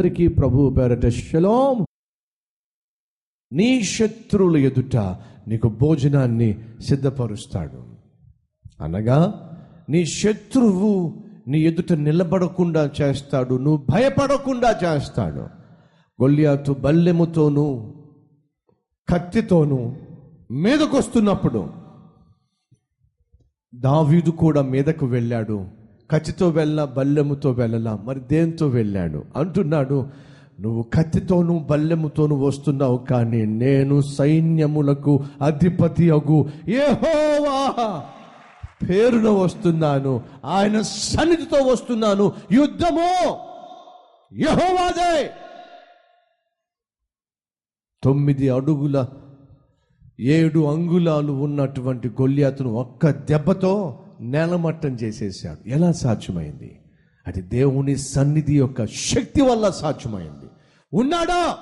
అందరికీ ప్రభు పేరట శలోం. నీ శత్రువుల ఎదుట నీకు భోజనాన్ని సిద్ధపరుస్తాడు. అనగా నీ శత్రువు నీ ఎదుట నిలబడకుండా చేస్తాడు నువ్వు భయపడకుండా చేస్తాడు. గొల్లియాతు బల్లెముతోనూ కత్తితోనూ మీదకొస్తున్నప్పుడు దావీదు కూడా మీదకు వెళ్ళాడు. కత్తితో వెళ్ళా బల్లెముతో వెళ్ళలా. మరి దేంతో వెళ్ళాడు? అంటున్నాడు నువ్వు కత్తితోనూ బల్లెముతోనూ వస్తున్నావు కానీ నేను సైన్యములకు అధిపతి అగు. ఏహోవా పేరున వస్తున్నాను ఆయన సన్నిధితో వస్తున్నాను. యుద్ధము! యహోవాదే! తొమ్మిది అడుగుల ఏడు అంగుళాలు ఉన్నటువంటి గొల్లియాతును ఒక్క దెబ్బతో నేలమట్టం చేసేసాడు. ఎలా సాధ్యమైంది? అది దేవుని సన్నిధి యొక్క శక్తి వల్ల సాధ్యమైంది. ఉన్నాడా?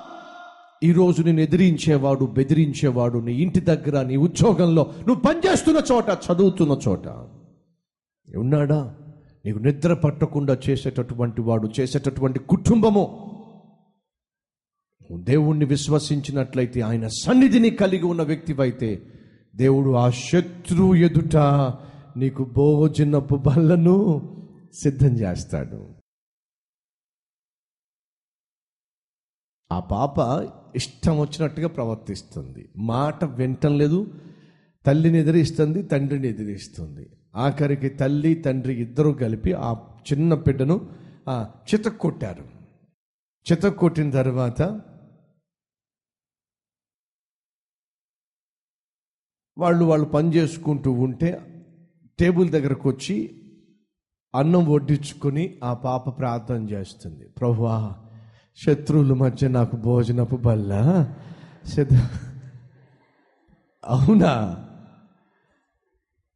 ఈరోజు నేను ఎదిరించేవాడు బెదిరించేవాడు నీ ఇంటి దగ్గర నీ ఉద్యోగంలో నువ్వు పనిచేస్తున్న చోట చదువుతున్న చోట. ఉన్నాడా? నీకు నిద్ర పట్టకుండా చేసేటటువంటి వాడు చేసేటటువంటి కుటుంబము. నువ్వు దేవుణ్ణి విశ్వసించినట్లయితే ఆయన సన్నిధిని కలిగి ఉన్న వ్యక్తివైతే దేవుడు ఆ శత్రువు ఎదుట నీకు భోజనపు బళ్ళను సిద్ధం చేస్తాడు. ఆ పాప ఇష్టం వచ్చినట్టుగా ప్రవర్తిస్తుంది. మాట వింటం లేదు. తల్లిని ఎదిరిస్తుంది తండ్రిని ఎదిరిస్తుంది. ఆఖరికి తల్లి తండ్రి ఇద్దరూ కలిపి ఆ చిన్న బిడ్డను ఆ చితక్కొట్టిన కొట్టారు కొట్టిన తర్వాత వాళ్ళు వాళ్ళు పని చేసుకుంటూ ఉంటే టేబుల్ దగ్గరకు వచ్చి అన్నం వడ్డించుకొని ఆ పాప ప్రార్థన చేస్తుంది. ప్రభువా శత్రువుల మధ్య నాకు భోజనపు బల్ల. సిద్ధ అవునా?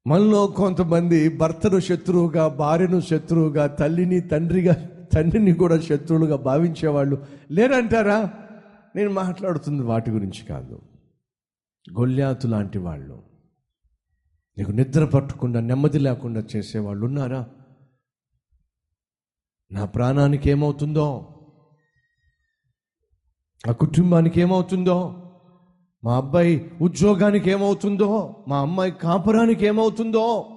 మనలో కొంతమంది భర్తను శత్రువుగా భార్యను శత్రువుగా తల్లిని తండ్రిగా తండ్రిని కూడా శత్రువులుగా భావించేవాళ్ళు లేరంటారా? నేను మాట్లాడుతుంది వాటి గురించి కాదు. గొల్లాతు లాంటి వాళ్ళు. నీకు నిద్ర పట్టకుండా నెమ్మది లేకుండా చేసేవాళ్ళు ఉన్నారా? నా ప్రాణానికి ఏమవుతుందో? ఆ కుటుంబానికి ఏమవుతుందో? మా అబ్బాయి ఉద్యోగానికి ఏమవుతుందో? మా అమ్మాయి కాపురానికి ఏమవుతుందో?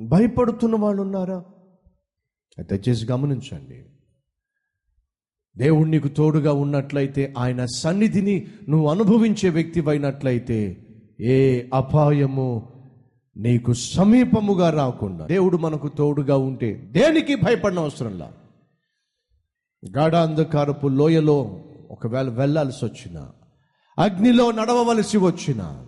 భయపడుతున్న వాళ్ళు ఉన్నారా? దయచేసి గమనించండి. దేవుడు నీకు తోడుగా ఉన్నట్లయితే ఆయన సన్నిధిని నువ్వు అనుభవించే వ్యక్తివైనట్లయితే ఏ అపాయము నీకు సమీపముగా రాకుండా దేవుడు మనకు తోడుగా ఉంటే దేనికి భయపడిన అవసరంలా? గాఢాంధకారపు లోయలో ఒకవేళ వెళ్ళాల్సి వచ్చిన అగ్నిలో నడవవలసి వచ్చిన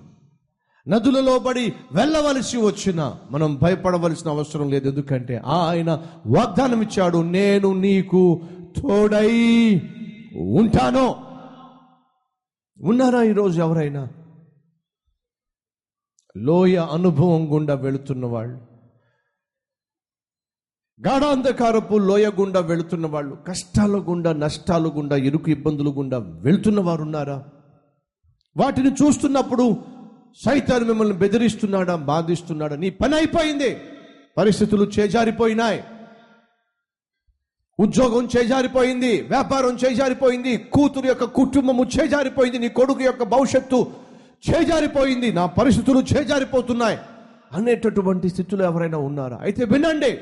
నదులలో పడి వెళ్ళవలసి వచ్చిన మనం భయపడవలసిన అవసరం లేదు. ఎందుకంటే ఆయన వాగ్దానం ఇచ్చాడు నేను నీకు తోడై ఉంటాను. ఉన్నారా ఈరోజు ఎవరైనా? లోయ అనుభవం గుండా వెళుతున్న వాళ్ళు గాఢాంధకారపు లోయ గుండా వెళుతున్న వాళ్ళు కష్టాల గుండా నష్టాల గుండా ఇరుకు ఇబ్బందులు గుండా వెళుతున్న వారు ఉన్నారా వాటిని చూస్తున్నప్పుడు సైతాన్ని మిమ్మల్ని బెదిరిస్తున్నాడా బాధిస్తున్నాడా? నీ పని అయిపోయింది. పరిస్థితులు చేజారిపోయినాయి. ఉద్యోగం చేజారిపోయింది. వ్యాపారం చేజారిపోయింది. కూతురు యొక్క కుటుంబము చేజారిపోయింది. నీ కొడుకు యొక్క భవిష్యత్తు చేజారిపోయింది. నా పరిస్థితులు చేజారిపోతున్నాయి అనేటటువంటి స్థితిలో ఎవరైనా ఉన్నారా? అయితే వినండి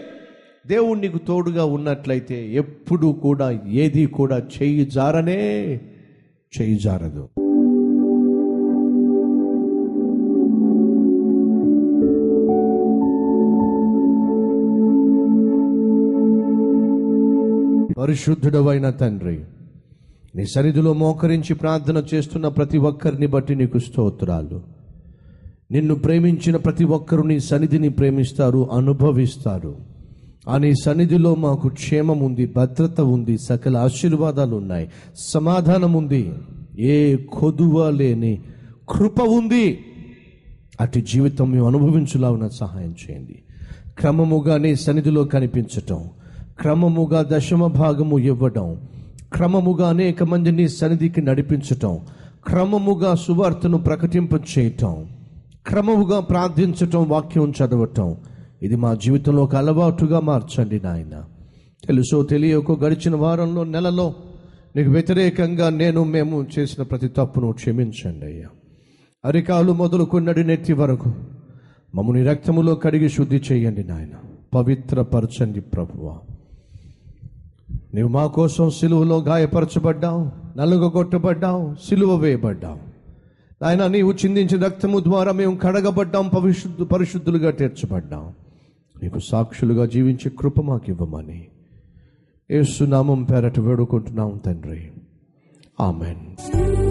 దేవుడు నీకు తోడుగా ఉన్నట్లయితే ఎప్పుడు కూడా ఏది కూడా చేయి జారనే చేయి జారదు. పరిశుద్ధుడవైన తండ్రి నీ సన్నిధిలో మోకరించి ప్రార్థన చేస్తున్న ప్రతి ఒక్కరిని బట్టి నీకు స్తోత్రాలు. నిన్ను ప్రేమించిన ప్రతి ఒక్కరు నీ సన్నిధిని ప్రేమిస్తారు అనుభవిస్తారు. ఆ నీ సన్నిధిలో మాకు క్షేమం ఉంది భద్రత ఉంది సకల ఆశీర్వాదాలు ఉన్నాయి. సమాధానం ఉంది. ఏ కొదువ లేని కృప ఉంది. అటు జీవితం మేము అనుభవించులాగున సహాయం చేయండి. క్రమముగా నీ సన్నిధిలో కనిపించటం క్రమముగా దశమ భాగము ఇవ్వటం క్రమముగా అనేక మందిని సన్నిధికి నడిపించటం క్రమముగా సువార్తను ప్రకటింప చేయటం క్రమముగా ప్రార్థించటం వాక్యం చదవటం. ఇది మా జీవితంలో ఒక అలవాటుగా మార్చండి నాయన. తెలుసో తెలియకో గడిచిన వారంలో నెలలో నీకు వ్యతిరేకంగా నేను మేము చేసిన ప్రతి తప్పును క్షమించండి అయ్యా. అరికాలు మొదలుకున్నడి నెత్తి వరకు మమ్మల్ని రక్తములో కడిగి శుద్ధి చేయండి నాయన. పవిత్రపరచండి ప్రభువా. నీవు మా కోసం సిలువలో గాయపరచబడ్డావు నలుగొట్టబడ్డావు సిలువ వేయబడ్డావు. ఆయన నీవు చిందించిన రక్తము ద్వారా మేము కడగబడ్డాం పరిశుద్ధు పరిశుద్ధులుగా తీర్చబడ్డాం. నీకు సాక్షులుగా జీవించే కృప మాకు ఇవ్వమని ఏసునామం పేరట వేడుకుంటున్నాం తండ్రి. ఆమెన్.